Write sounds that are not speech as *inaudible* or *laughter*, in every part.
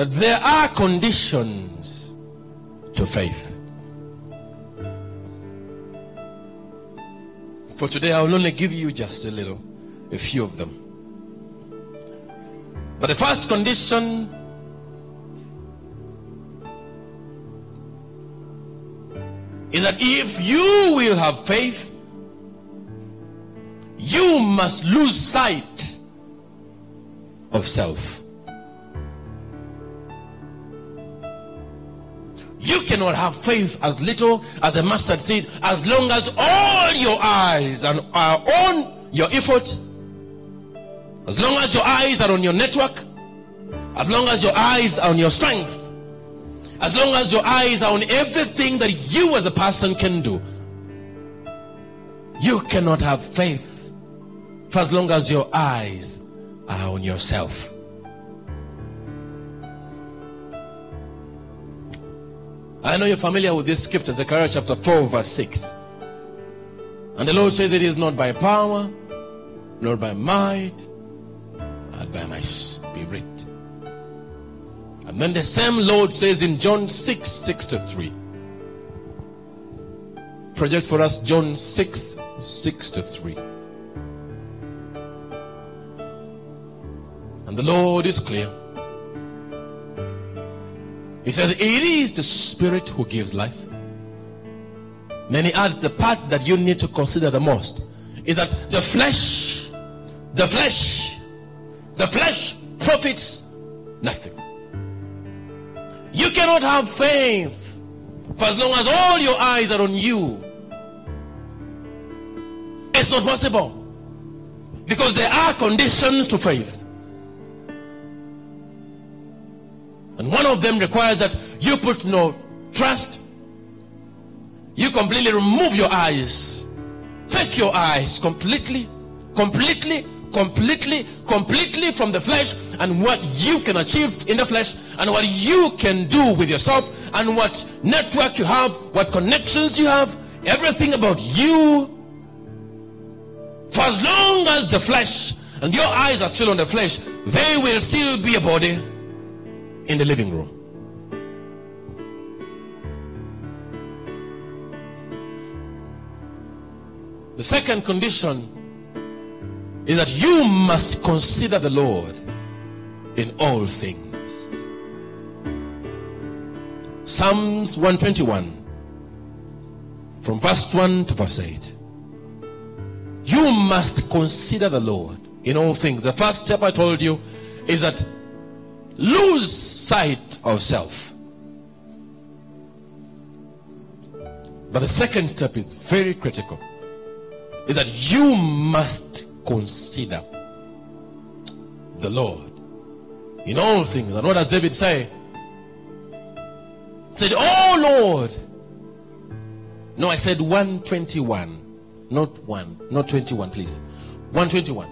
that there are conditions to faith. For today, I will only give you just a little, a few of them. But the first condition is that if you will have faith, you must lose sight of self. You cannot have faith as little as a mustard seed as long as all your eyes and are on your efforts, as long as your eyes are on your network, as long as your eyes are on your strength, as long as your eyes are on everything that you as a person can do, you cannot have faith for as long as your eyes are on yourself. I know you're familiar with this scripture, Zechariah chapter 4, verse 6. And the Lord says, It is not by power, nor by might, but by my spirit. And then the same Lord says in John 6 6 to 3. Project for us John 6 6 to 3. And the Lord is clear. He says, It is the Spirit who gives life. Then he adds the part that you need to consider the most is that the flesh, the flesh, the flesh profits nothing. You cannot have faith for as long as all your eyes are on you. It's not possible. Because there are conditions to faith. And one of them requires that you put no trust. You completely remove your eyes. Take your eyes completely, completely, completely, completely from the flesh and what you can achieve in the flesh and what you can do with yourself and what network you have, what connections you have, everything about you. For as long as the flesh and your eyes are still on the flesh, they will still be a body in the living room. The second condition is that you must consider the Lord in all things. Psalms 121, from verse 1 to verse 8. You must consider the Lord in all things. The first step I told you is that lose sight of self. But the second step is very critical is that you must consider the Lord in all things. And what does David say? He said, Oh Lord. No, I said 121. Not 1. Not 21, please. 121.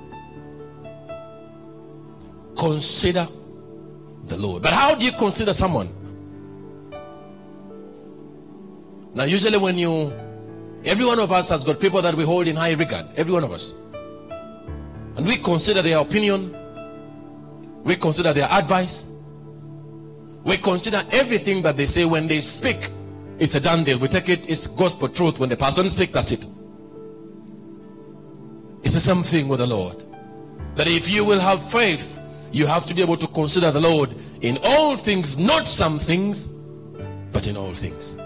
Consider the Lord. But how do you consider someone? Now, usually when you, every one of us has got people that we hold in high regard. Every one of us. And we consider their opinion. We consider their advice. We consider everything that they say when they speak. It's a done deal. We take it, it's gospel truth. When the person speaks, that's it. It's the same thing with the Lord. That if you will have faith, you have to be able to consider the Lord in all things, not some things, but in all things.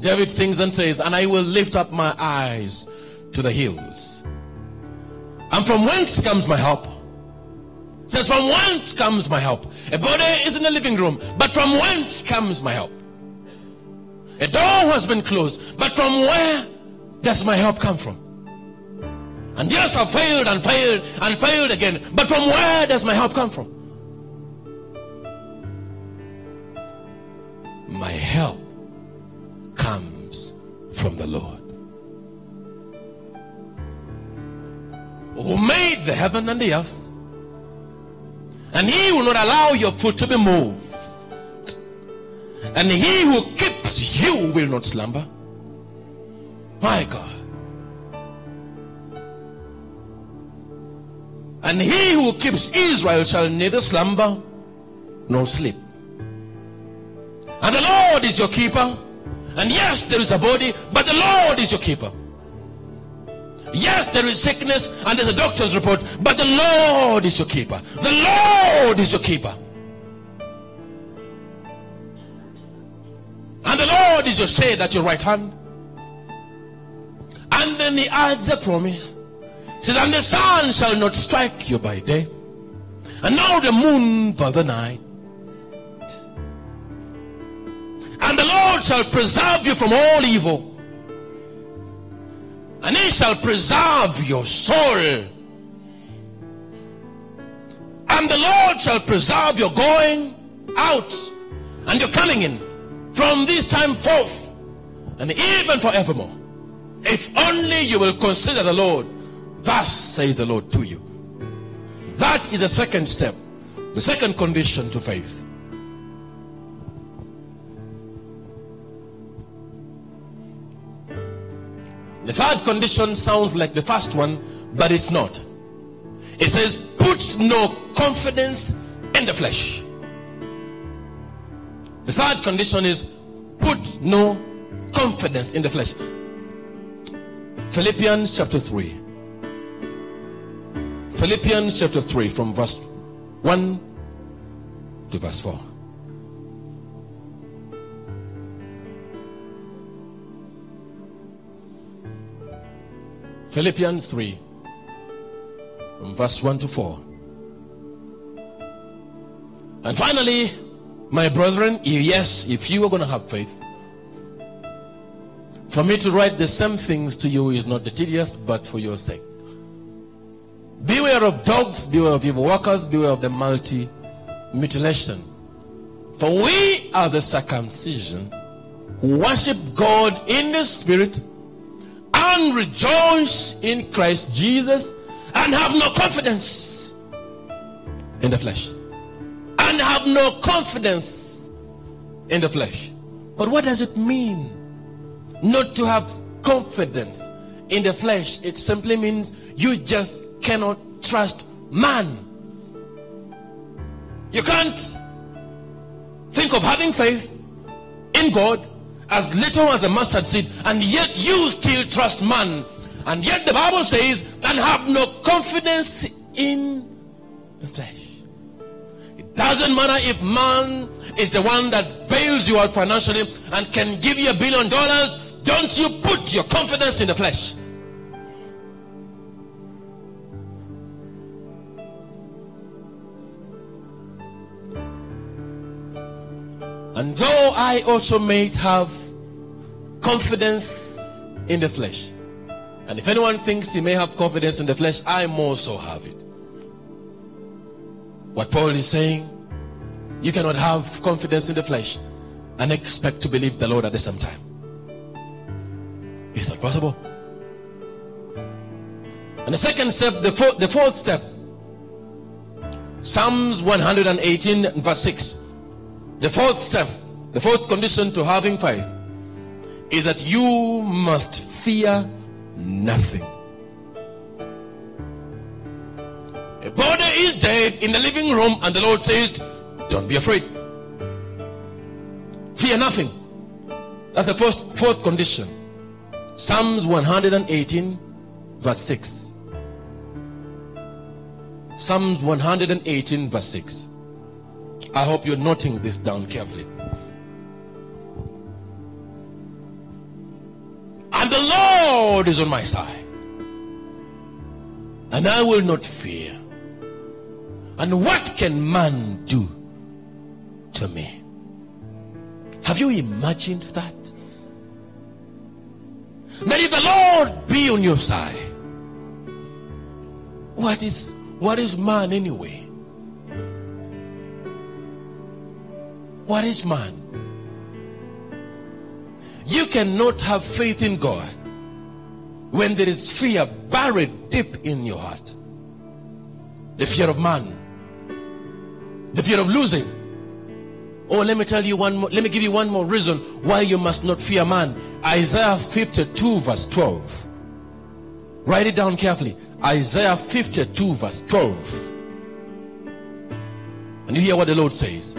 David sings and says, And I will lift up my eyes to the hills. And from whence comes my help? says, From whence comes my help? A body is in the living room, but from whence comes my help? A door has been closed, but from where does my help come from? And yes, I've failed and failed and failed again, but from where does my help come from? My help comes from the Lord. Who made the heaven and the earth. And he will not allow your foot to be moved. And he who keeps you will not slumber. My God. And he who keeps Israel shall neither slumber nor sleep. And the Lord is your keeper. And yes, there is a body, but the Lord is your keeper. Yes, there is sickness and there's a doctor's report, but the Lord is your keeper. The Lord is your keeper. And the Lord is your shade at your right hand. And then he adds a promise. Says, And the sun shall not strike you by day, and now the moon by the night. And the Lord shall preserve you from all evil, and he shall preserve your soul. And the Lord shall preserve your going out and your coming in from this time forth and even forevermore. If only you will consider the Lord, thus says the Lord to you. That is the second step, the second condition to faith. The third condition sounds like the first one, but it's not. It says, Put no confidence in the flesh. The third condition is, Put no confidence in the flesh. Philippians chapter 3. Philippians chapter 3, from verse 1 to verse 4. Philippians 3, from verse 1 to 4. And finally, my brethren, yes, if you are going to have faith, for me to write the same things to you is not the tedious, but for your sake. Beware of dogs, beware of evil workers, beware of the multi mutilation. For we are the circumcision who worship God in the spirit and rejoice in Christ Jesus and have no confidence in the flesh. And have no confidence in the flesh. But what does it mean not to have confidence in the flesh? It simply means you just cannot trust man. You can't think of having faith in God as little as a mustard seed, and yet you still trust man. And yet the Bible says, and have no confidence in the flesh. It doesn't matter if man is the one that bails you out financially and can give you a billion dollars, don't you put your confidence in the flesh. And though I also may have confidence in the flesh, and if anyone thinks he may have confidence in the flesh, I also have it. What Paul is saying, you cannot have confidence in the flesh and expect to believe the Lord at the same time. It's not possible. And the second step, the fourth, the fourth step, Psalms 118, verse 6. The fourth step, the fourth condition to having faith is that you must fear nothing. A body is dead in the living room, and the Lord says, Don't be afraid. Fear nothing. That's the first fourth condition. Psalms 118, verse 6. Psalms 118, verse 6. I hope you're noting this down carefully. And the Lord is on my side. And I will not fear. And what can man do to me? Have you imagined that? That if the Lord be on your side, what is what is man anyway? What is man? You cannot have faith in God when there is fear buried deep in your heart. The fear of man, the fear of losing. Oh, let me tell you one more, let me give you one more reason why you must not fear man. Isaiah 52, verse 12. Write it down carefully. Isaiah 52, verse 12. And you hear what the Lord says.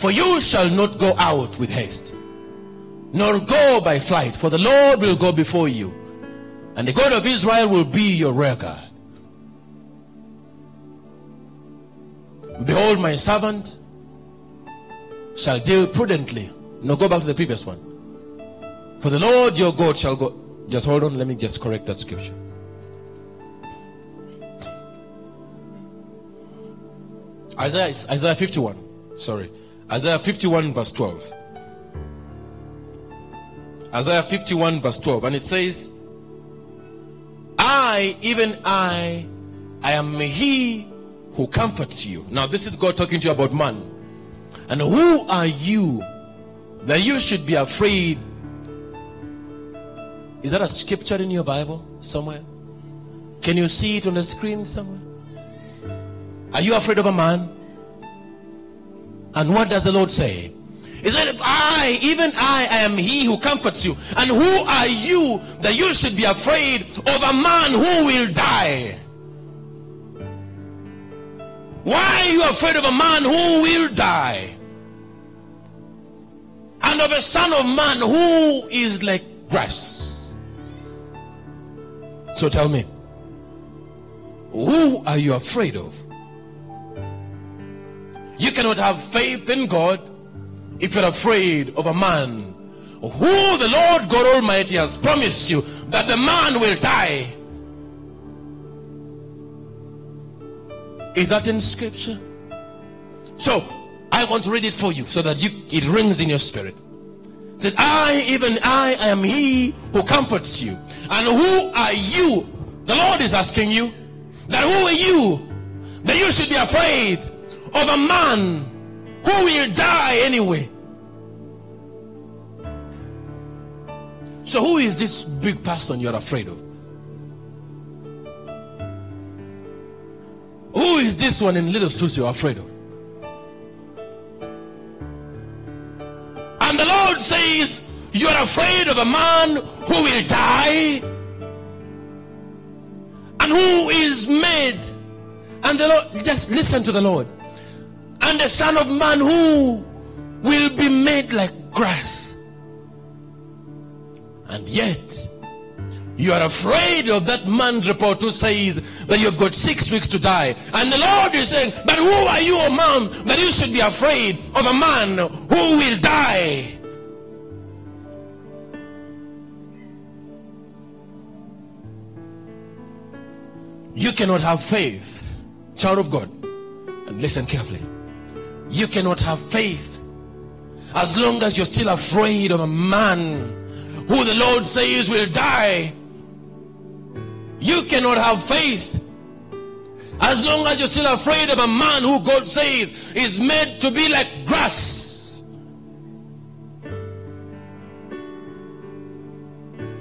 For you shall not go out with haste, nor go by flight, for the Lord will go before you, and the God of Israel will be your rear guard. Behold, my servant shall deal prudently. Now go back to the previous one. For the Lord your God shall go. Just hold on, let me just correct that scripture. Isaiah, Isaiah 51. Sorry. Isaiah 51, verse 12. Isaiah 51, verse 12. And it says, I, even I, I am he who comforts you. Now, this is God talking to you about man. And who are you that you should be afraid? Is that a scripture in your Bible somewhere? Can you see it on the screen somewhere? Are you afraid of a man? And what does the Lord say? He said, If I, even I, am he who comforts you. And who are you that you should be afraid of a man who will die? Why are you afraid of a man who will die? And of a son of man who is like grass? So tell me, who are you afraid of? You cannot have faith in God if you're afraid of a man who the Lord God Almighty has promised you that the man will die. Is that in scripture? So I want to read it for you so that you it rings in your spirit. It said, I, even I, I am he who comforts you. And who are you? The Lord is asking you that who are you that you should be afraid of a man who will die anyway. So, who is this big person you're afraid of? Who is this one in Little suits you're afraid of? And the Lord says, You're afraid of a man who will die and who is made. And the Lord, just listen to the Lord. And the Son of Man who will be made like grass. And yet, you are afraid of that man's report who says that you've got six weeks to die. And the Lord is saying, But who are you, a man, that you should be afraid of a man who will die? You cannot have faith, child of God. And listen carefully. You cannot have faith as long as you're still afraid of a man who the Lord says will die. You cannot have faith as long as you're still afraid of a man who God says is made to be like grass.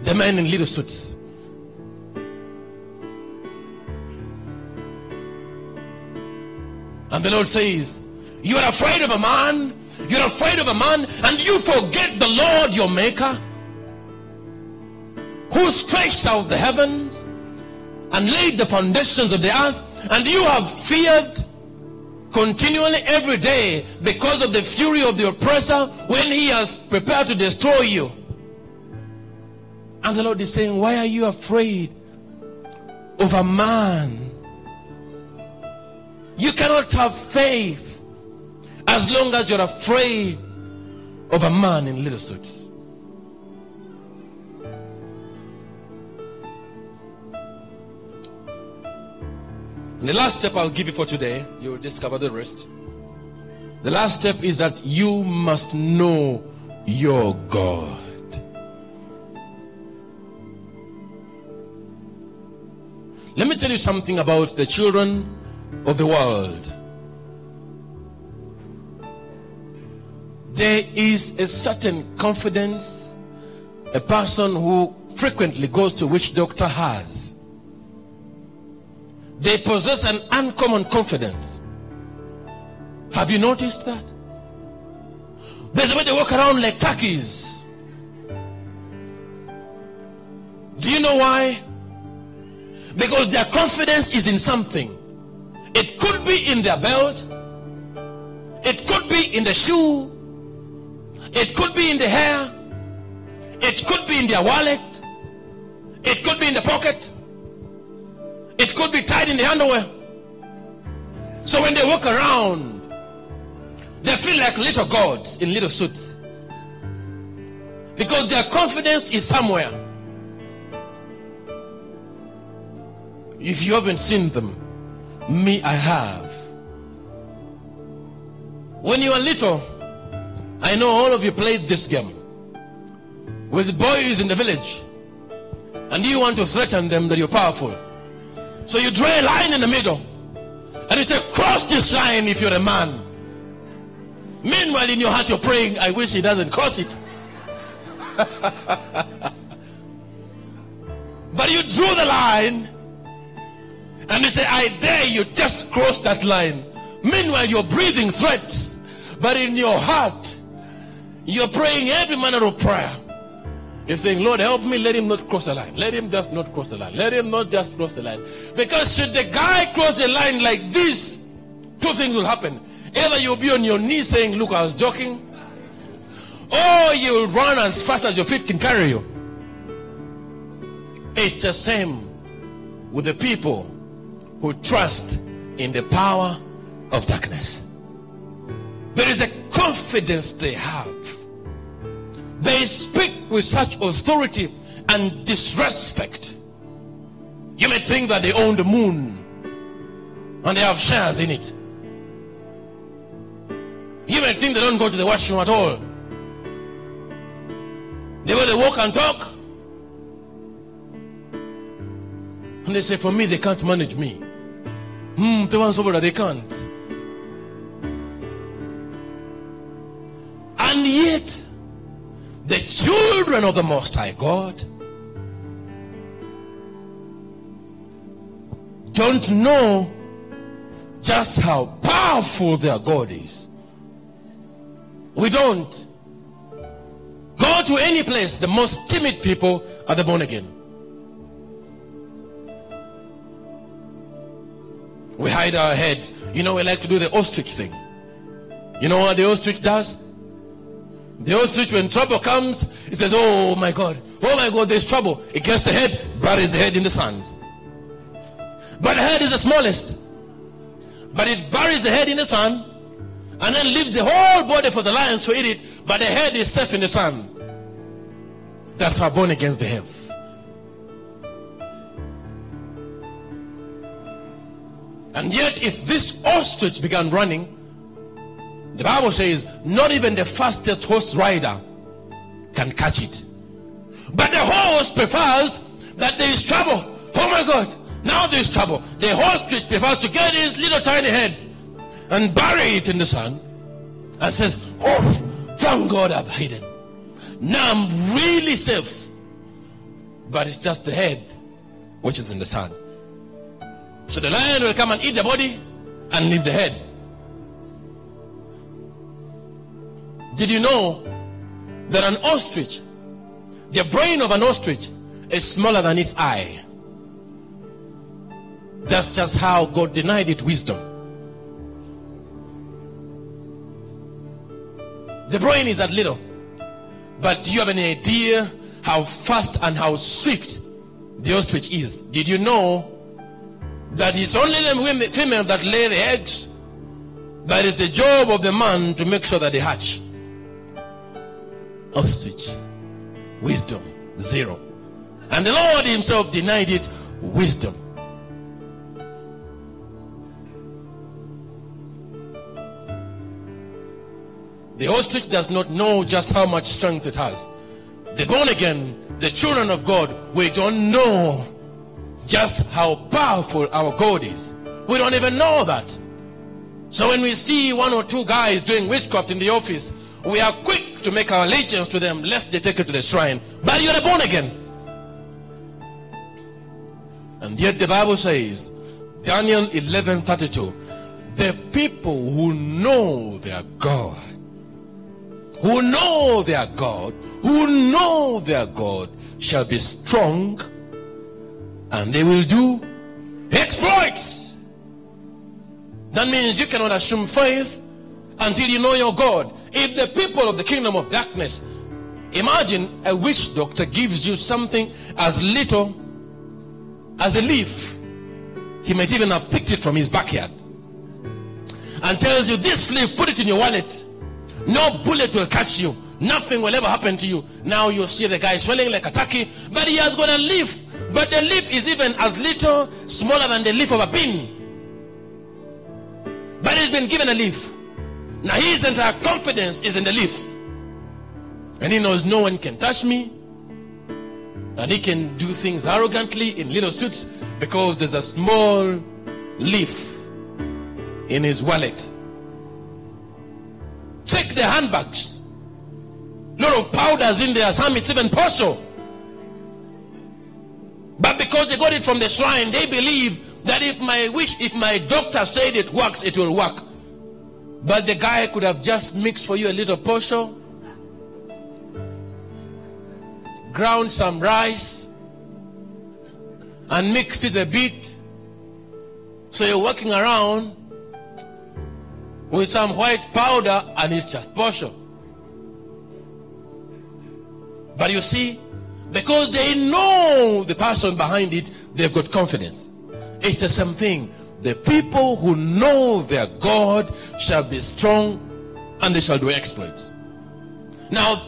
The man in little suits. And the Lord says, You are afraid of a man, you're afraid of a man, and you forget the Lord your Maker, who stretched out the heavens and laid the foundations of the earth, and you have feared continually every day because of the fury of the oppressor when he has prepared to destroy you. And the Lord is saying, Why are you afraid of a man? You cannot have faith as long as you're afraid of a man in little suits. And the last step I'll give you for today, you'll discover the rest. The last step is that you must know your God. Let me tell you something about the children of the world. There is a certain confidence a person who frequently goes to witch doctor has. They possess an uncommon confidence. Have you noticed that? There's a way they walk around like turkeys. Do you know why? Because their confidence is in something. It could be in their belt. It could be in the shoe. It could be in the hair. It could be in their wallet. It could be in the pocket. It could be tied in the underwear. So when they walk around, they feel like little gods in little suits. Because their confidence is somewhere. If you haven't seen them, me, I have. When you were little, I know all of you played this game with boys in the village, and you want to threaten them that you're powerful. So you draw a line in the middle, and you say, Cross this line if you're a man. Meanwhile, in your heart, you're praying, I wish he doesn't cross it. *laughs* but you drew the line, and you say, I dare you just cross that line. Meanwhile, you're breathing threats, but in your heart, you're praying every manner of prayer. You're saying, Lord, help me. Let him not cross the line. Let him just not cross the line. Let him not just cross the line. Because should the guy cross the line like this, two things will happen. Either you'll be on your knees saying, Look, I was joking, or you will run as fast as your feet can carry you. It's the same with the people who trust in the power of darkness. There is a confidence they have. They speak with such authority and disrespect. You may think that they own the moon and they have shares in it. You may think they don't go to the washroom at all. They go, they walk and talk. And they say, for me, they can't manage me. Hmm, the ones over there, they can't. And yet, the children of the Most High God don't know just how powerful their God is. We don't. Go to any place, the most timid people are the born again. We hide our heads. You know, we like to do the ostrich thing. You know what the ostrich does? The ostrich, when trouble comes, it says, Oh my God, oh my God, there's trouble. It gets the head, buries the head in the sand. But the head is the smallest. But it buries the head in the sand and then leaves the whole body for the lions to eat it. But the head is safe in the sand. That's how born against behave. And yet, if this ostrich began running, the Bible says, not even the fastest horse rider can catch it. But the horse prefers that there is trouble. Oh my God, now there is trouble. The horse prefers to get his little tiny head and bury it in the sand and says, Oh, thank God I've hidden. Now I'm really safe. But it's just the head which is in the sand. So the lion will come and eat the body and leave the head. Did you know that an ostrich, the brain of an ostrich, is smaller than its eye? That's just how God denied it wisdom. The brain is that little. But do you have any idea how fast and how swift the ostrich is? Did you know that it's only the women, female that lay the eggs? But it's the job of the man to make sure that they hatch. Ostrich. Wisdom. Zero. And the Lord Himself denied it wisdom. The ostrich does not know just how much strength it has. The born again, the children of God, we don't know just how powerful our God is. We don't even know that. So when we see one or two guys doing witchcraft in the office, we are quick to make our allegiance to them lest they take it to the shrine. But you're born again. And yet the Bible says, Daniel 11 32, the people who know their God who know their God, who know their God, shall be strong and they will do exploits. That means you cannot assume faith until you know your God. If the people of the kingdom of darkness, imagine a witch doctor gives you something as little as a leaf, he might even have picked it from his backyard and tells you this leaf, put it in your wallet. No bullet will catch you. Nothing will ever happen to you. Now you see the guy swelling like a turkey, but he has got a leaf. But the leaf is even as little smaller than the leaf of a pin. But he's been given a leaf. Now his entire confidence is in the leaf. And he knows no one can touch me. And he can do things arrogantly in little suits because there's a small leaf in his wallet. Check the handbags. Lot of powders in there. Some it's even partial. But because they got it from the shrine, they believe that if my wish, if my doctor said it works, it will work. But the guy could have just mixed for you a little portion, ground some rice, and mixed it a bit. So you're walking around with some white powder and it's just partial. But you see, because they know the person behind it, they've got confidence. It's the same thing. The people who know their God shall be strong and they shall do exploits. Now,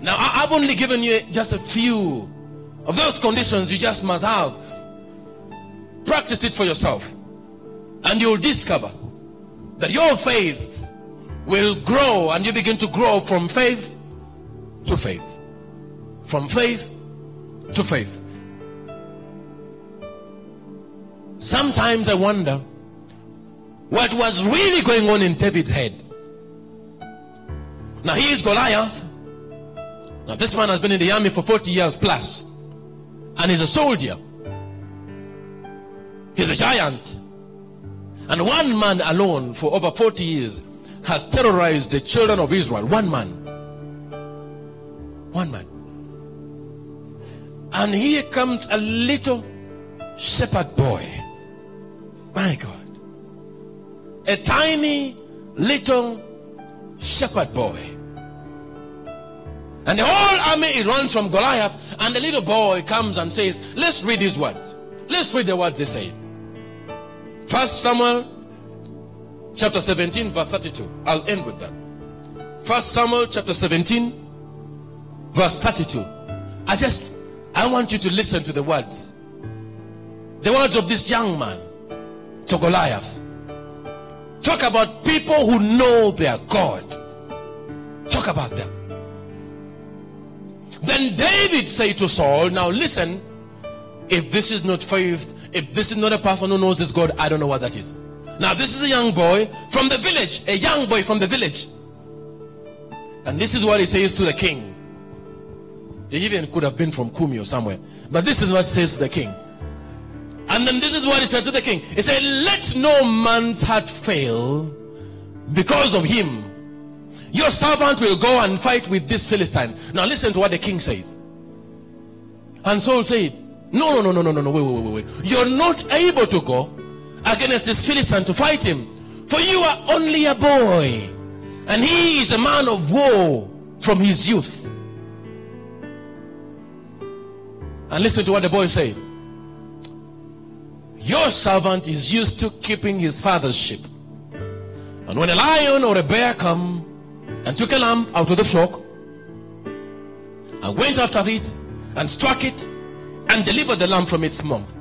now I've only given you just a few of those conditions you just must have. Practice it for yourself, and you'll discover that your faith will grow and you begin to grow from faith to faith. From faith to faith. Sometimes I wonder what was really going on in David's head. Now he is Goliath. Now this man has been in the army for 40 years. And he's a soldier. He's a giant. And one man alone for over 40 years has terrorized the children of Israel. One man. One man. And here comes a little shepherd boy. My God. A tiny little shepherd boy. And the whole army runs from Goliath, and the little boy comes and says, Let's read these words. Let's read the words they say. First Samuel chapter 17, verse 32. I'll end with that. First Samuel chapter 17, verse 32. I just I want you to listen to the words. The words of this young man to Goliath. Talk about people who know their God. Talk about them. Then David said to Saul, Now listen, if this is not faith, if this is not a person who knows this God, I don't know what that is. Now, this is a young boy from the village, a young boy from the village. And this is what he says to the king. He even could have been from Kumi or somewhere. But this is what says to the king. And then this is what he said to the king. He said, Let no man's heart fail because of him. Your servant will go and fight with this Philistine. Now listen to what the king says. And Saul said, No, no, no, no, no, no, no, wait, wait, wait, wait. You're not able to go against this Philistine to fight him. For you are only a boy. And he is a man of war from his youth. And listen to what the boy said. Your servant is used to keeping his father's sheep. And when a lion or a bear come and took a lamb out of the flock and went after it and struck it and delivered the lamb from its mouth.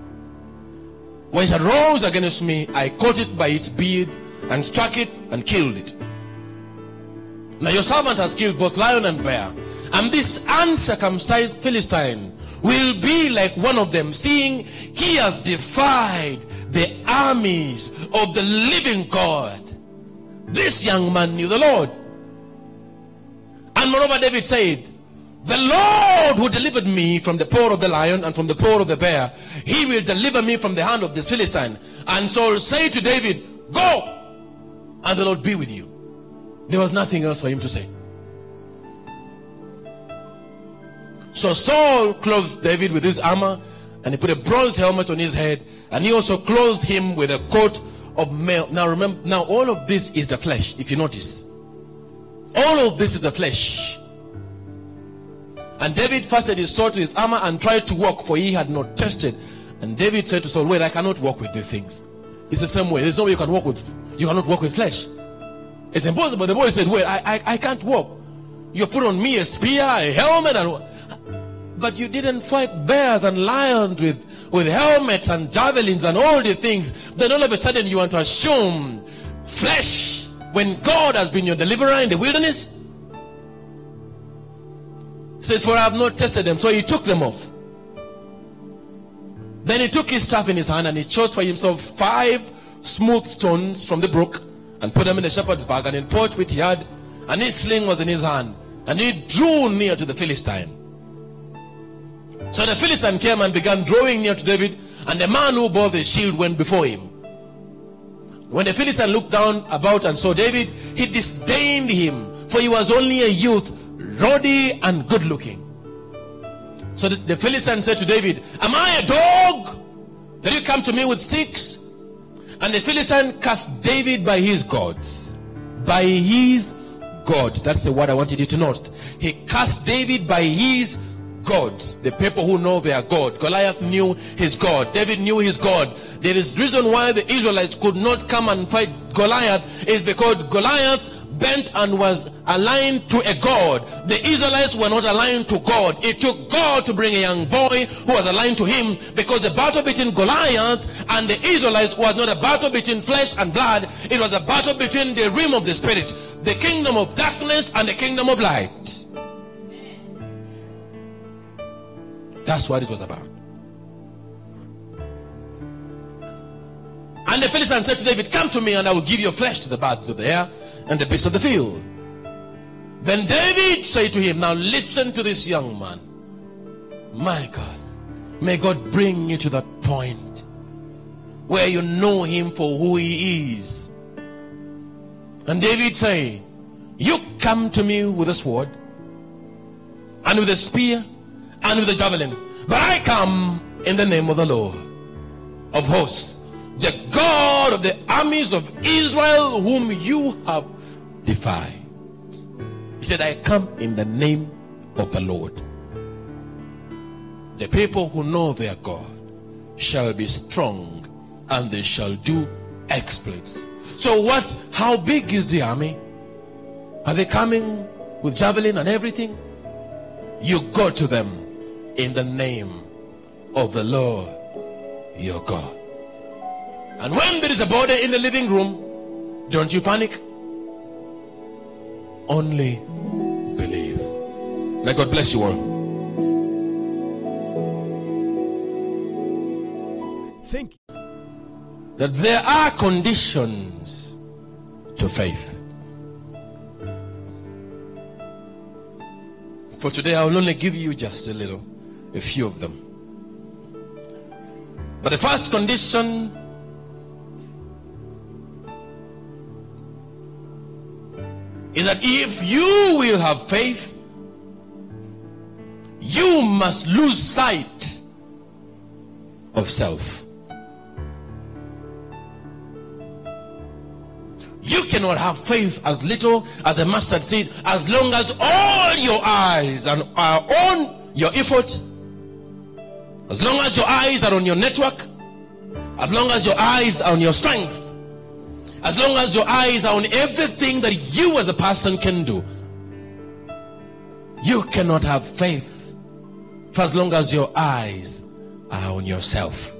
When it rose against me, I caught it by its beard and struck it and killed it. Now your servant has killed both lion and bear. And this uncircumcised Philistine will be like one of them, seeing he has defied the armies of the living God. This young man knew the Lord. And moreover, David said, The Lord who delivered me from the paw of the lion and from the paw of the bear, he will deliver me from the hand of this Philistine. And Saul said to David, Go, and the Lord be with you. There was nothing else for him to say. So Saul clothed David with his armor, and he put a bronze helmet on his head, and he also clothed him with a coat of mail. Now remember, now all of this is the flesh, if you notice. All of this is the flesh. And David fastened his sword to his armor and tried to walk, for he had not tested. And David said to Saul, Wait, I cannot walk with these things. It's the same way. There's no way you can walk with you cannot walk with flesh. It's impossible. The boy said, Wait, I, I, I can't walk. You put on me a spear, a helmet, and but you didn't fight bears and lions with, with helmets and javelins and all the things. Then all of a sudden you want to assume flesh when God has been your deliverer in the wilderness? Says, For I have not tested them. So he took them off. Then he took his staff in his hand and he chose for himself five smooth stones from the brook and put them in the shepherd's bag and in porch which he had, and his sling was in his hand. And he drew near to the Philistine. So the Philistine came and began drawing near to David, and the man who bore the shield went before him. When the Philistine looked down about and saw David, he disdained him, for he was only a youth, ruddy and good looking. So the, the Philistine said to David, Am I a dog that you come to me with sticks? And the Philistine cast David by his gods. By his gods. That's the word I wanted you to note. He cast David by his gods. The people who know their God. Goliath knew his God. David knew his God. There is reason why the Israelites could not come and fight Goliath is because Goliath bent and was aligned to a God. The Israelites were not aligned to God. It took God to bring a young boy who was aligned to him because the battle between Goliath and the Israelites was not a battle between flesh and blood. It was a battle between the realm of the spirit, the kingdom of darkness and the kingdom of light. That's what it was about. And the Philistine said to David, Come to me, and I will give your flesh to the birds of the air and the beasts of the field. Then David said to him, Now listen to this young man. My God, may God bring you to that point where you know him for who he is. And David said, You come to me with a sword and with a spear and with a javelin, but I come in the name of the Lord of hosts, the God of the armies of Israel, whom you have defied. He said, I come in the name of the Lord. The people who know their God shall be strong and they shall do exploits. So, what? How big is the army? Are they coming with javelin and everything? You go to them in the name of the Lord your God. And when there is a body in the living room, don't you panic. Only believe. May God bless you all. Think. That there are conditions to faith. For today, I will only give you just a little, a few of them. But the first condition is that if you will have faith, you must lose sight of self. You cannot have faith as little as a mustard seed as long as all your eyes and are on your efforts, as long as your eyes are on your network, as long as your eyes are on your strength, as long as your eyes are on everything that you as a person can do. You cannot have faith for as long as your eyes are on yourself.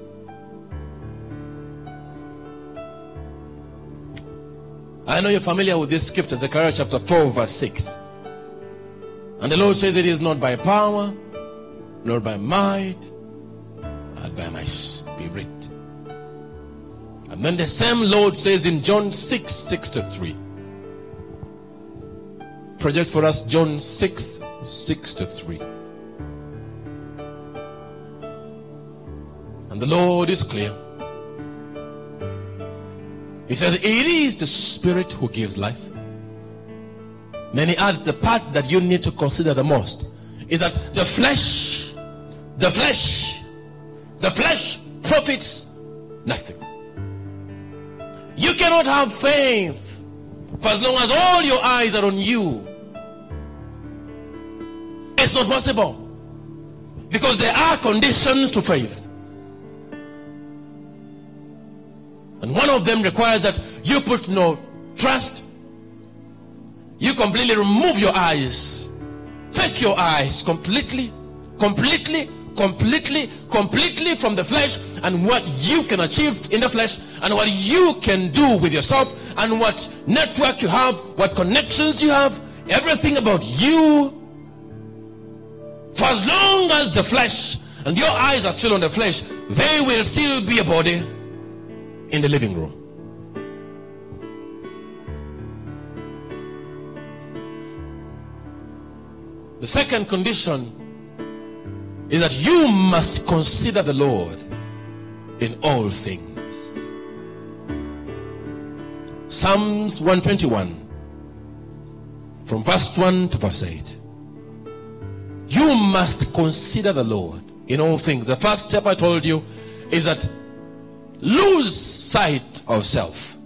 I know you're familiar with this scripture, Zechariah chapter 4, verse 6. And the Lord says, It is not by power, nor by might, and by my spirit. And then the same Lord says in John 6 63. Project for us John 6 63. And the Lord is clear. He says, It is the Spirit who gives life. Then he adds the part that you need to consider the most is that the flesh, the flesh the flesh profits nothing. You cannot have faith for as long as all your eyes are on you. It's not possible because there are conditions to faith. And one of them requires that you put no trust, you completely remove your eyes, take your eyes completely, completely completely, completely from the flesh and what you can achieve in the flesh and what you can do with yourself and what network you have, what connections you have, everything about you. For as long as the flesh and your eyes are still on the flesh, they will still be a body in the living room. The second condition is that you must consider the Lord in all things. Psalms 121, from verse 1 to verse 8. You must consider the Lord in all things. The first step I told you is that lose sight of self.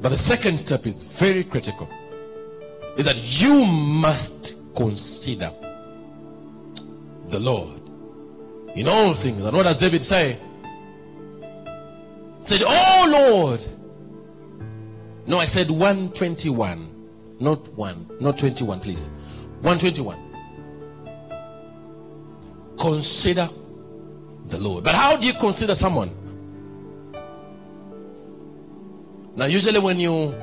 But the second step is very critical is that you must consider the Lord in all things. And what does David say? He said, Oh Lord. No, I said 121, not one, not 21, please. 121. Consider the Lord. But how do you consider someone? Now, usually, when you,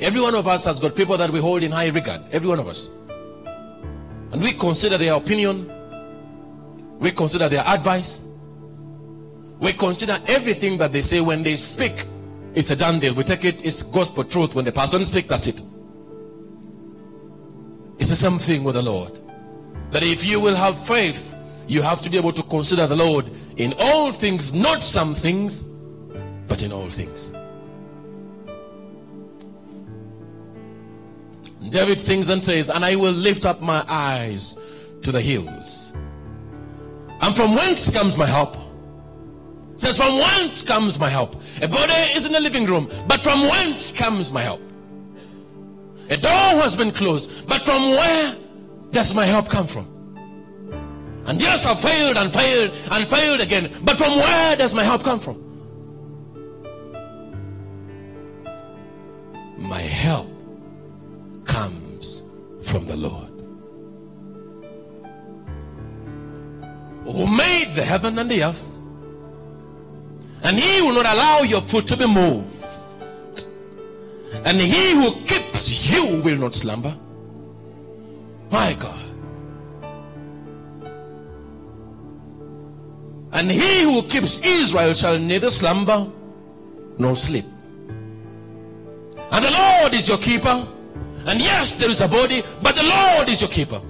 every one of us has got people that we hold in high regard, every one of us. And we consider their opinion, we consider their advice, we consider everything that they say when they speak. It's a done deal. We take it, it's gospel truth. When the person speaks, that's it. It's the same thing with the Lord. That if you will have faith, you have to be able to consider the Lord in all things, not some things, but in all things. David sings and says, And I will lift up my eyes to the hills. And from whence comes my help? Says, From whence comes my help? A body is in the living room, but from whence comes my help? A door has been closed, but from where does my help come from? And yes, I've failed and failed and failed again, but from where does my help come from? My help comes from the Lord. Who made the heaven and the earth, and he will not allow your foot to be moved. And he who keeps you will not slumber. My God. And he who keeps Israel shall neither slumber nor sleep. And the Lord is your keeper. And yes, there is a body, but the Lord is your keeper.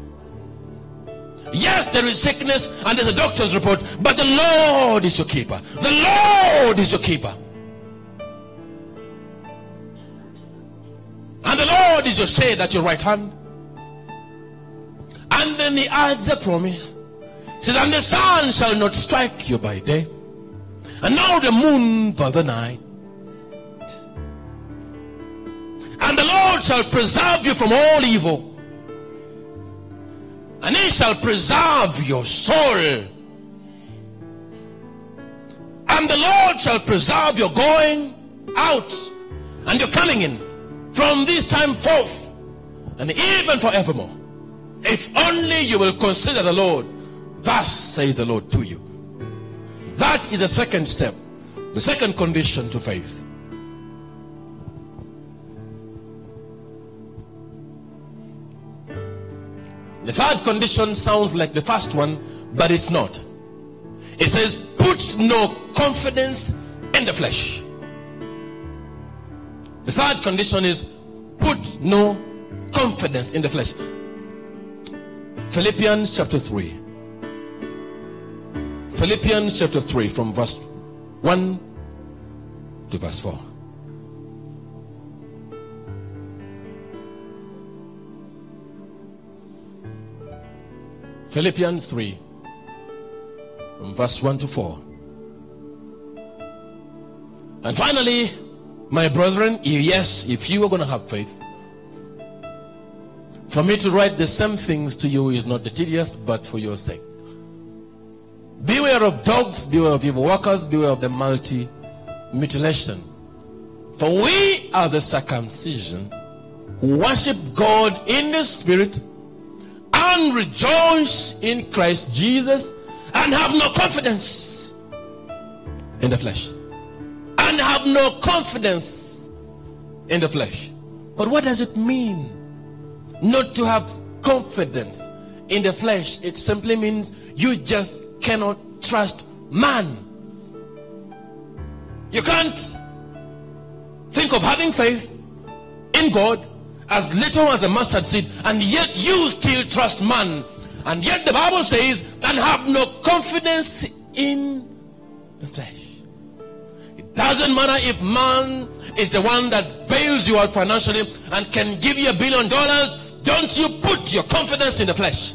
Yes, there is sickness and there's a doctor's report, but the Lord is your keeper. The Lord is your keeper. And the Lord is your shade at your right hand. And then he adds a promise. Says, and the sun shall not strike you by day, and now the moon by the night. Lord shall preserve you from all evil, and He shall preserve your soul. And the Lord shall preserve your going out and your coming in from this time forth and even forevermore. If only you will consider the Lord, thus says the Lord to you. That is the second step, the second condition to faith. The third condition sounds like the first one, but it's not. It says, Put no confidence in the flesh. The third condition is, Put no confidence in the flesh. Philippians chapter 3. Philippians chapter 3, from verse 1 to verse 4. Philippians 3, from verse 1 to 4. And finally, my brethren, yes, if you are going to have faith, for me to write the same things to you is not the tedious, but for your sake. Beware of dogs, beware of evil workers, beware of the multi mutilation. For we are the circumcision who worship God in the spirit and rejoice in Christ Jesus and have no confidence in the flesh. And have no confidence in the flesh. But what does it mean not to have confidence in the flesh? It simply means you just cannot trust man. You can't think of having faith in God as little as a mustard seed, and yet you still trust man. And yet the Bible says, and have no confidence in the flesh. It doesn't matter if man is the one that bails you out financially and can give you a billion dollars, don't you put your confidence in the flesh.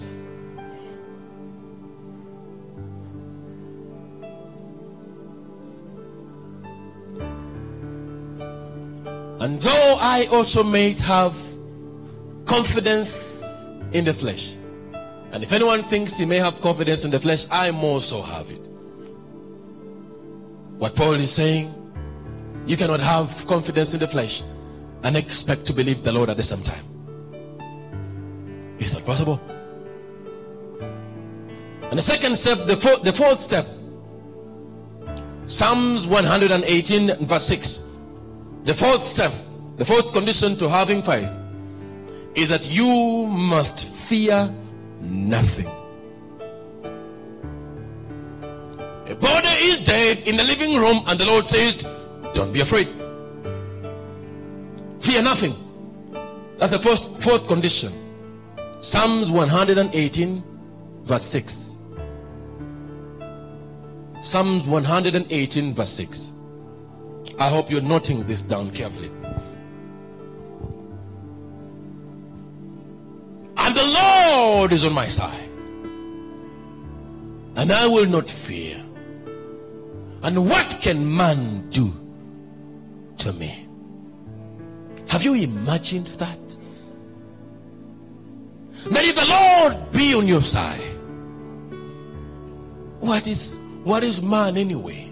And though I also may have confidence in the flesh, and if anyone thinks he may have confidence in the flesh, I also have it. What Paul is saying, you cannot have confidence in the flesh and expect to believe the Lord at the same time. Is that possible. And the second step, the, fourth, the fourth step, Psalms 118, verse 6. The fourth step, the fourth condition to having faith is that you must fear nothing. A body is dead in the living room, and the Lord says, Don't be afraid. Fear nothing. That's the first fourth condition. Psalms 118, verse 6. Psalms 118, verse 6. I hope you're noting this down carefully. And the Lord is on my side. And I will not fear. And what can man do to me? Have you imagined that? If the Lord be on your side, what is what is man anyway?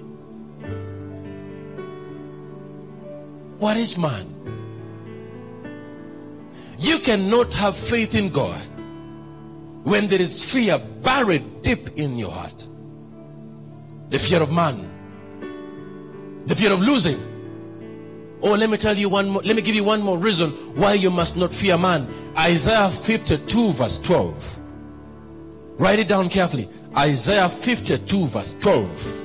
What is man? You cannot have faith in God when there is fear buried deep in your heart. The fear of man, the fear of losing. Oh, let me tell you one more, let me give you one more reason why you must not fear man. Isaiah 52, verse 12. Write it down carefully. Isaiah 52, verse 12.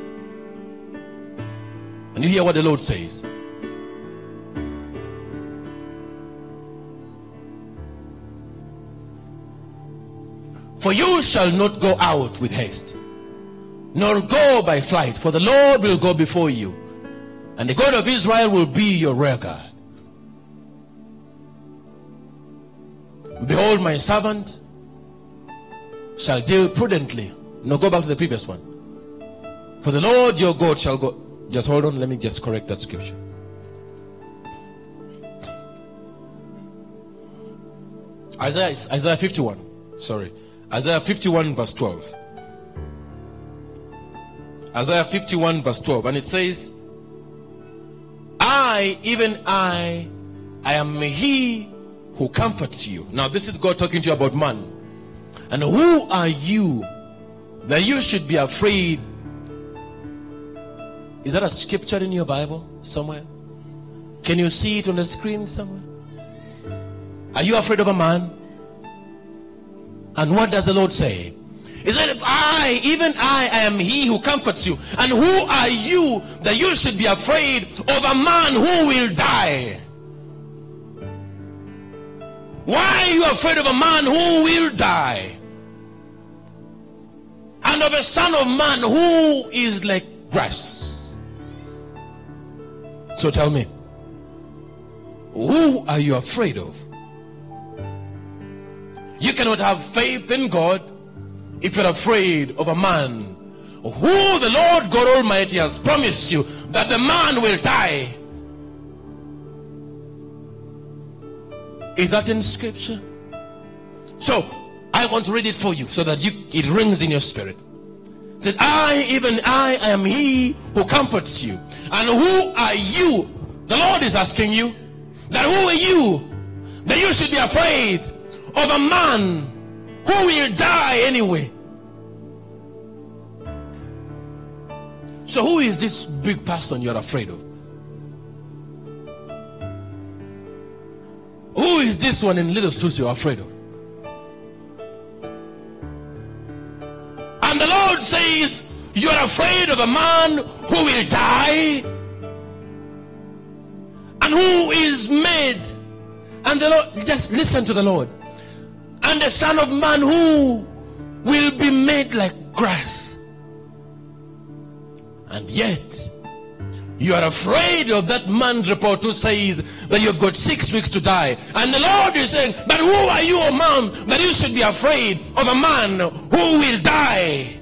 And you hear what the Lord says. For you shall not go out with haste, nor go by flight, for the Lord will go before you, and the God of Israel will be your rear guard. Behold, my servant shall deal prudently. No, go back to the previous one. For the Lord your God shall go. Just hold on, let me just correct that scripture. Isaiah, Isaiah 51. Sorry. Isaiah 51, verse 12. Isaiah 51, verse 12. And it says, I, even I, I am he who comforts you. Now, this is God talking to you about man. And who are you that you should be afraid? Is that a scripture in your Bible somewhere? Can you see it on the screen somewhere? Are you afraid of a man? And what does the Lord say? He said, If I, even I, am he who comforts you. And who are you that you should be afraid of a man who will die? Why are you afraid of a man who will die? And of a son of man who is like grass? So tell me, who are you afraid of? You cannot have faith in God if you're afraid of a man who the Lord God Almighty has promised you that the man will die. Is that in scripture? So I want to read it for you so that you it rings in your spirit. It said, I, even I, am he who comforts you. And who are you? The Lord is asking you that who are you? That you should be afraid of a man who will die anyway. So, who is this big person you're afraid of? Who is this one in little suits you're afraid of? And the Lord says, You're afraid of a man who will die and who is made. And the Lord, just listen to the Lord. And the Son of Man who will be made like grass. And yet, you are afraid of that man's report who says that you've got six weeks to die. And the Lord is saying, But who are you, a man, that you should be afraid of a man who will die?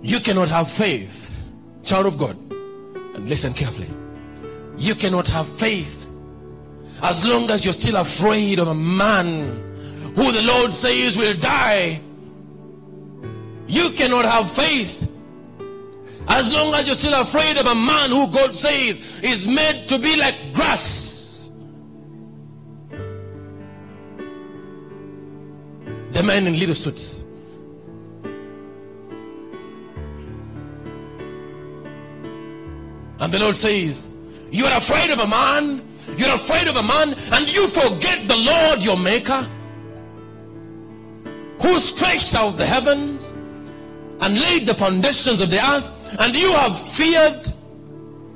You cannot have faith, child of God. And listen carefully. You cannot have faith as long as you're still afraid of a man who the Lord says will die. You cannot have faith as long as you're still afraid of a man who God says is made to be like grass. The man in little suits. And the Lord says, You are afraid of a man, you're afraid of a man, and you forget the Lord your maker who stretched out the heavens and laid the foundations of the earth, and you have feared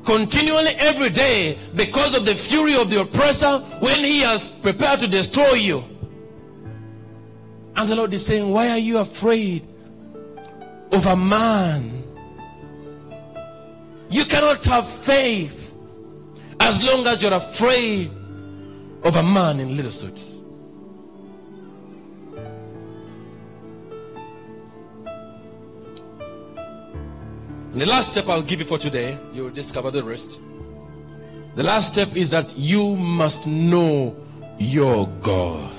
continually every day because of the fury of the oppressor when he has prepared to destroy you. And the Lord is saying, Why are you afraid of a man? You cannot have faith as long as you're afraid of a man in little suits. And the last step I'll give you for today, you will discover the rest. The last step is that you must know your God.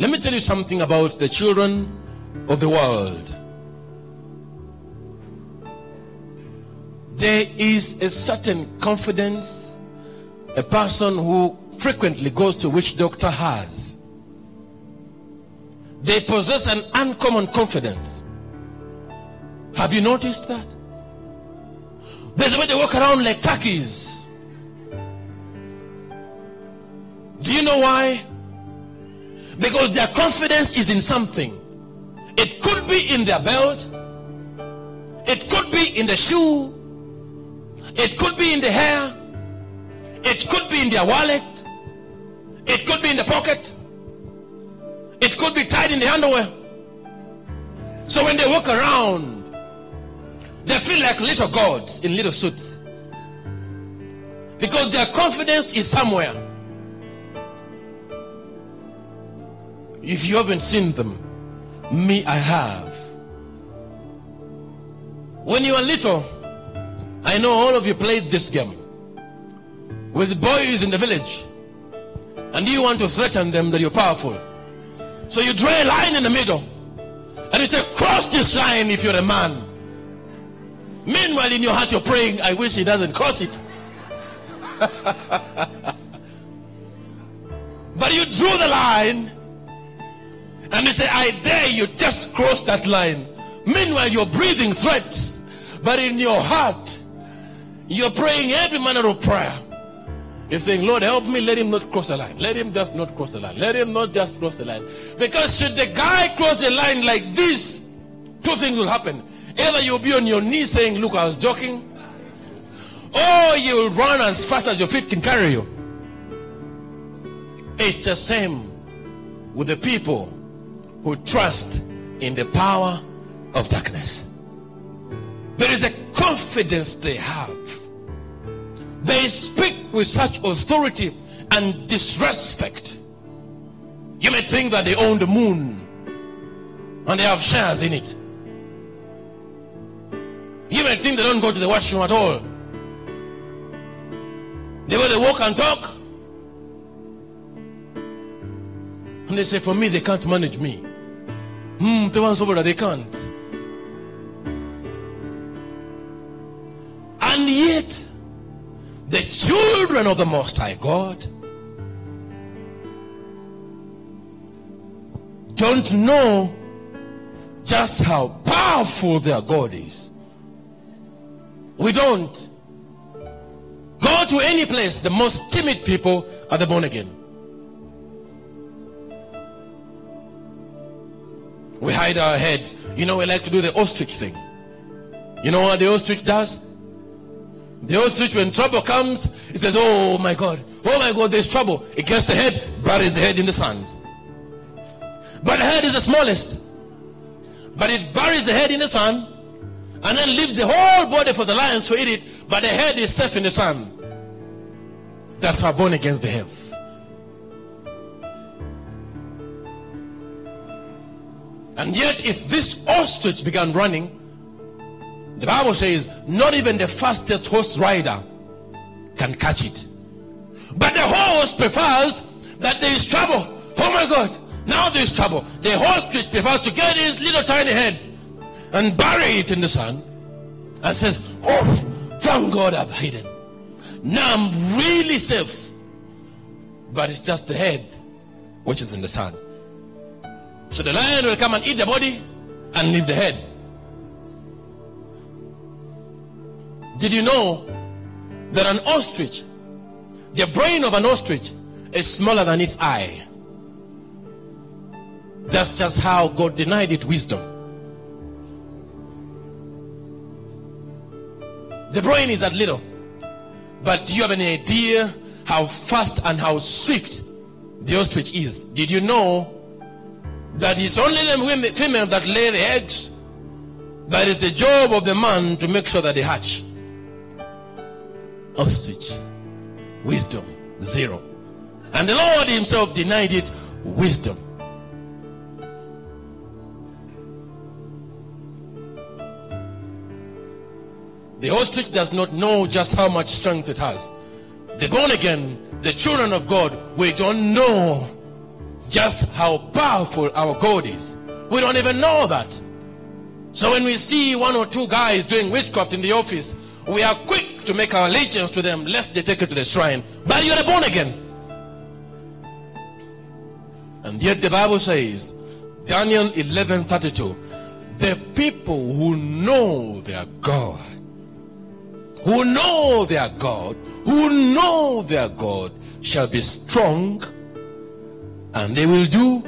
Let me tell you something about the children of the world. There is a certain confidence a person who frequently goes to witch doctor has they possess an uncommon confidence. Have you noticed that? There's a way they walk around like turkeys. Do you know why? Because their confidence is in something. It could be in their belt, it could be in the shoe, it could be in the hair, it could be in their wallet, it could be in the pocket. It could be tied in the underwear. So when they walk around, they feel like little gods in little suits. Because their confidence is somewhere. If you haven't seen them, me, I have. When you were little, I know all of you played this game with boys in the village, and you want to threaten them that you're powerful. So you draw a line in the middle. And you say, cross this line if you're a man. Meanwhile, in your heart, you're praying, I wish he doesn't cross it. *laughs* but you drew the line. And you say, I dare you just cross that line. Meanwhile, you're breathing threats. But in your heart, you're praying every manner of prayer. You're saying, Lord, help me. Let him not cross the line. Let him just not cross the line. Let him not just cross the line. Because should the guy cross the line like this, two things will happen. Either you'll be on your knees saying, Look, I was joking. Or you will run as fast as your feet can carry you. It's the same with the people who trust in the power of darkness. There is a confidence they have. They speak with such authority and disrespect. You may think that they own the moon and they have shares in it. You may think they don't go to the washroom at all. The way they walk and talk. And they say, for me, they can't manage me. Hmm, the ones over there, they can't. And yet, the children of the Most High God don't know just how powerful their God is. We don't. Go to any place, the most timid people are the born again. We hide our heads. You know, we like to do the ostrich thing. You know what the ostrich does? The ostrich, when trouble comes, it says, Oh my God, oh my God, there's trouble. It gets the head, buries the head in the sand. But the head is the smallest. But it buries the head in the sand and then leaves the whole body for the lions to eat it, but the head is safe in the sand. That's how born against the behave. And yet, if this ostrich began running, the Bible says, not even the fastest horse rider can catch it. But the horse prefers that there is trouble. Oh my God, now there is trouble. The ostrich prefers to get his little tiny head and bury it in the sand and says, Oh, thank God I've hidden. Now I'm really safe. But it's just the head which is in the sand. So the lion will come and eat the body and leave the head. Did you know that an ostrich, the brain of an ostrich, is smaller than its eye? That's just how God denied it wisdom. The brain is that little. But do you have any idea how fast and how swift the ostrich is? Did you know that it's only the female that lay the eggs? But it's the job of the man to make sure that they hatch. Ostrich. Wisdom. Zero. And the Lord Himself denied it wisdom. The ostrich does not know just how much strength it has. The born again, the children of God, we don't know just how powerful our God is. We don't even know that. So when we see one or two guys doing witchcraft in the office, we are quick to make our allegiance to them lest they take it to the shrine. But you're born again. And yet the Bible says, Daniel 11 32, the people who know their God who know their God, who know their God, shall be strong and they will do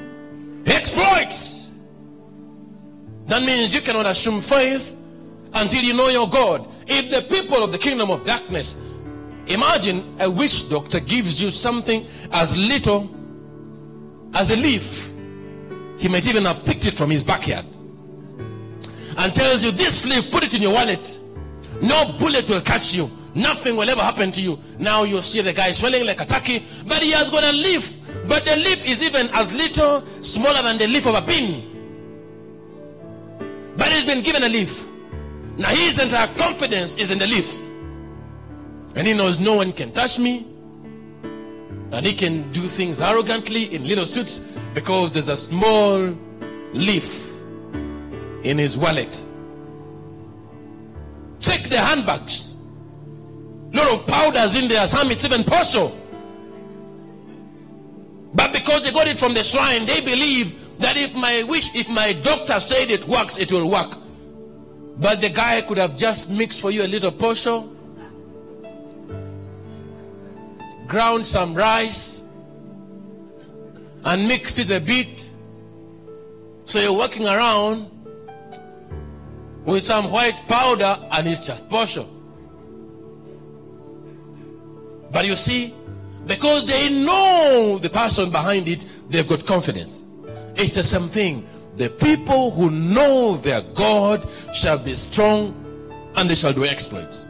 exploits. That means you cannot assume faith until you know your God. If the people of the kingdom of darkness, imagine a witch doctor gives you something as little as a leaf, he might even have picked it from his backyard and tells you this leaf, put it in your wallet no bullet will catch you. Nothing will ever happen to you. Now you see the guy swelling like a turkey, but he has got a leaf. But the leaf is even as little smaller than the leaf of a pin. But he's been given a leaf. Now his entire confidence is in the leaf. And he knows no one can touch me. And he can do things arrogantly in little suits because there's a small leaf in his wallet. Check the handbags. Lot of powders in there. Some it's even partial. But because they got it from the shrine, they believe that if my wish, if my doctor said it works, it will work. But the guy could have just mixed for you a little partial, ground some rice, and mixed it a bit. So you're walking around with some white powder and it's just partial. But you see, because they know the person behind it, they've got confidence. It's the same thing. The people who know their God shall be strong and they shall do exploits.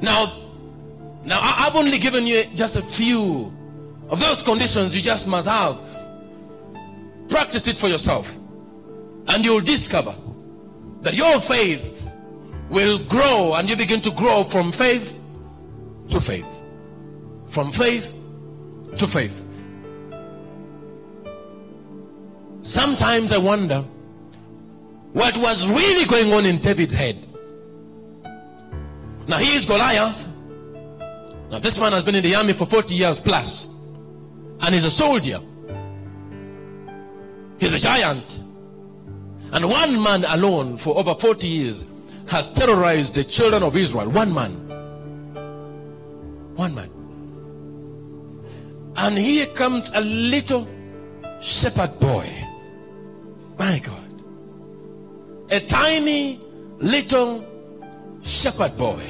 Now, now I've only given you just a few of those conditions you just must have. Practice it for yourself, and you'll discover that your faith will grow, and you begin to grow from faith to faith. From faith to faith. Sometimes I wonder what was really going on in David's head. Now he is Goliath. Now this man has been in the army for 40 years plus, and he's a soldier. He's a giant. And one man alone for over 40 years has terrorized the children of Israel. One man. One man. And here comes a little shepherd boy. My God. A tiny little shepherd boy.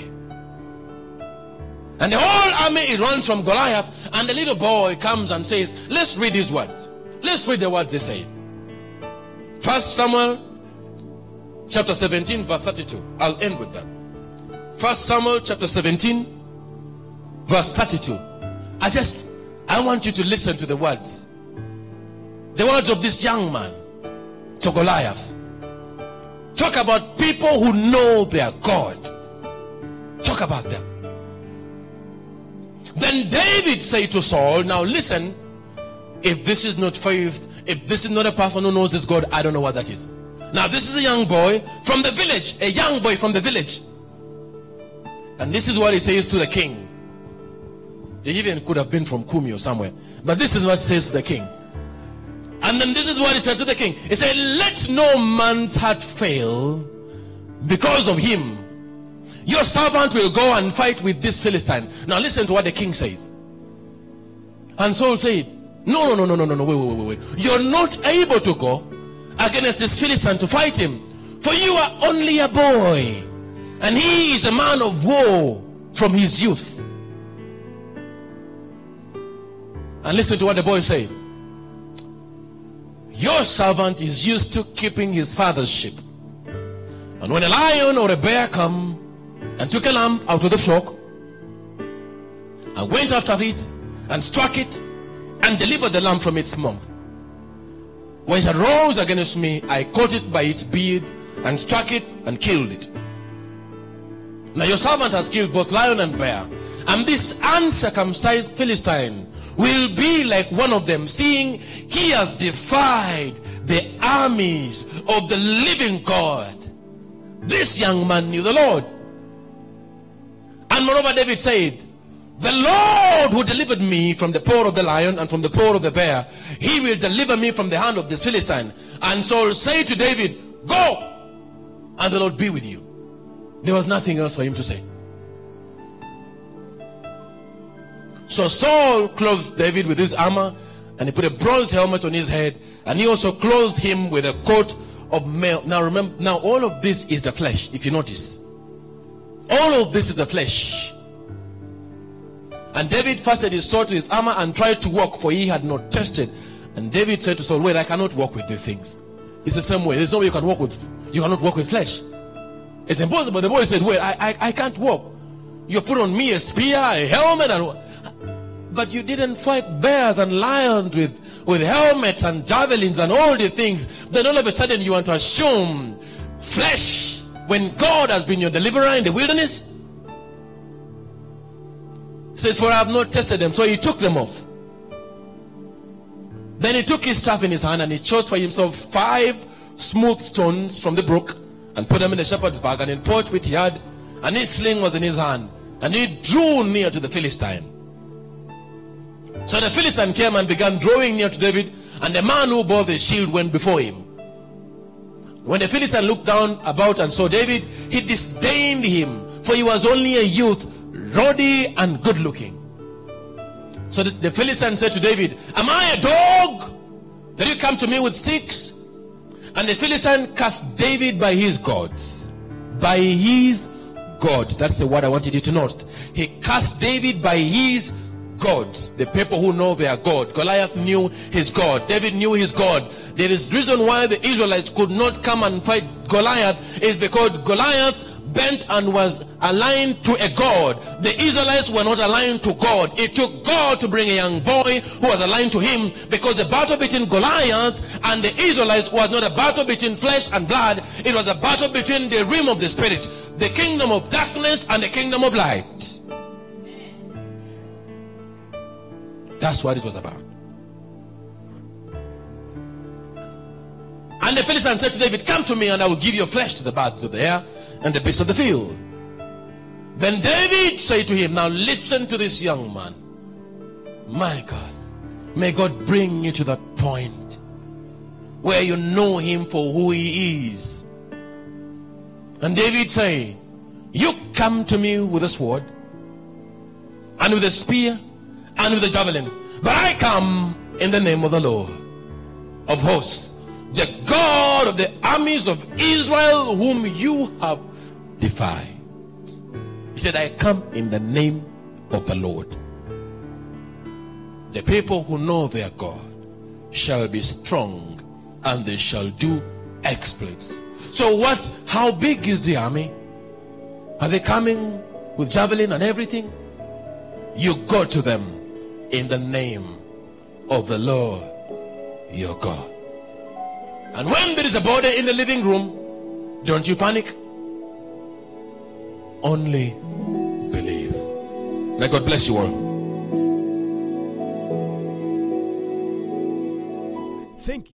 And the whole army runs from Goliath, and the little boy comes and says, Let's read these words. Let's read the words they say. First Samuel chapter 17, verse 32. I'll end with that. First Samuel chapter 17, verse 32. I just I want you to listen to the words. The words of this young man to Goliath. Talk about people who know their God. Talk about them. Then David said to Saul, Now listen, if this is not faith, if this is not a person who knows this God, I don't know what that is. Now, this is a young boy from the village, a young boy from the village. And this is what he says to the king. He even could have been from Kumi or somewhere. But this is what says to the king. And then this is what he said to the king. He said, Let no man's heart fail because of him. Your servant will go and fight with this Philistine. Now listen to what the king says. And Saul said, No, no, no, no, no, no, no, wait, wait, wait, wait. You're not able to go against this Philistine to fight him. For you are only a boy. And he is a man of war from his youth. And listen to what the boy said. Your servant is used to keeping his father's sheep. And when a lion or a bear come and took a lamb out of the flock and went after it and struck it and delivered the lamb from its mouth. When it arose against me, I caught it by its beard and struck it and killed it. Now your servant has killed both lion and bear, and this uncircumcised Philistine will be like one of them, seeing he has defied the armies of the living God. This young man knew the Lord. And moreover, David said, The Lord who delivered me from the paw of the lion and from the paw of the bear, he will deliver me from the hand of this Philistine. And Saul said to David, Go, and the Lord be with you. There was nothing else for him to say. So Saul clothed David with his armor, and he put a bronze helmet on his head, and he also clothed him with a coat of mail. Now remember, now all of this is the flesh, if you notice. All of this is the flesh. And David fastened his sword to his armor and tried to walk, for he had not tested. And David said to Saul, Wait, I cannot walk with these things. It's the same way. There's no way you can walk with you cannot walk with flesh. It's impossible. The boy said, Wait, I, I, I can't walk. You put on me a spear, a helmet, and but you didn't fight bears and lions with, with helmets and javelins and all the things. Then all of a sudden you want to assume flesh when God has been your deliverer in the wilderness. Says, For I have not tested them. So he took them off. Then he took his staff in his hand and he chose for himself five smooth stones from the brook and put them in the shepherd's bag and in porch which he had, and his sling was in his hand. And he drew near to the Philistine. So the Philistine came and began drawing near to David, and the man who bore the shield went before him. When the Philistine looked down about and saw David, he disdained him, for he was only a youth, ruddy and good looking. So the, the Philistine said to David, Am I a dog that you come to me with sticks? And the Philistine cast David by his gods. By his gods. That's the word I wanted you to note. He cast David by his gods. The people who know their God. Goliath knew his God. David knew his God. There is reason why the Israelites could not come and fight Goliath is because Goliath bent and was aligned to a God. The Israelites were not aligned to God. It took God to bring a young boy who was aligned to him because the battle between Goliath and the Israelites was not a battle between flesh and blood. It was a battle between the realm of the spirit, the kingdom of darkness and the kingdom of light. That's what it was about. And the Philistine said to David, Come to me, and I will give your flesh to the birds of the air and the beasts of the field. Then David said to him, Now listen to this young man. My God, may God bring you to that point where you know him for who he is. And David said, You come to me with a sword and with a spear and with a javelin, but I come in the name of the Lord of hosts the God of the armies of Israel, whom you have defied. He said, I come in the name of the Lord. The people who know their God shall be strong and they shall do exploits. So, what? How big is the army? Are they coming with javelin and everything? You go to them in the name of the Lord your God. And when there is a body in the living room, don't you panic. Only believe. May God bless you all. Thank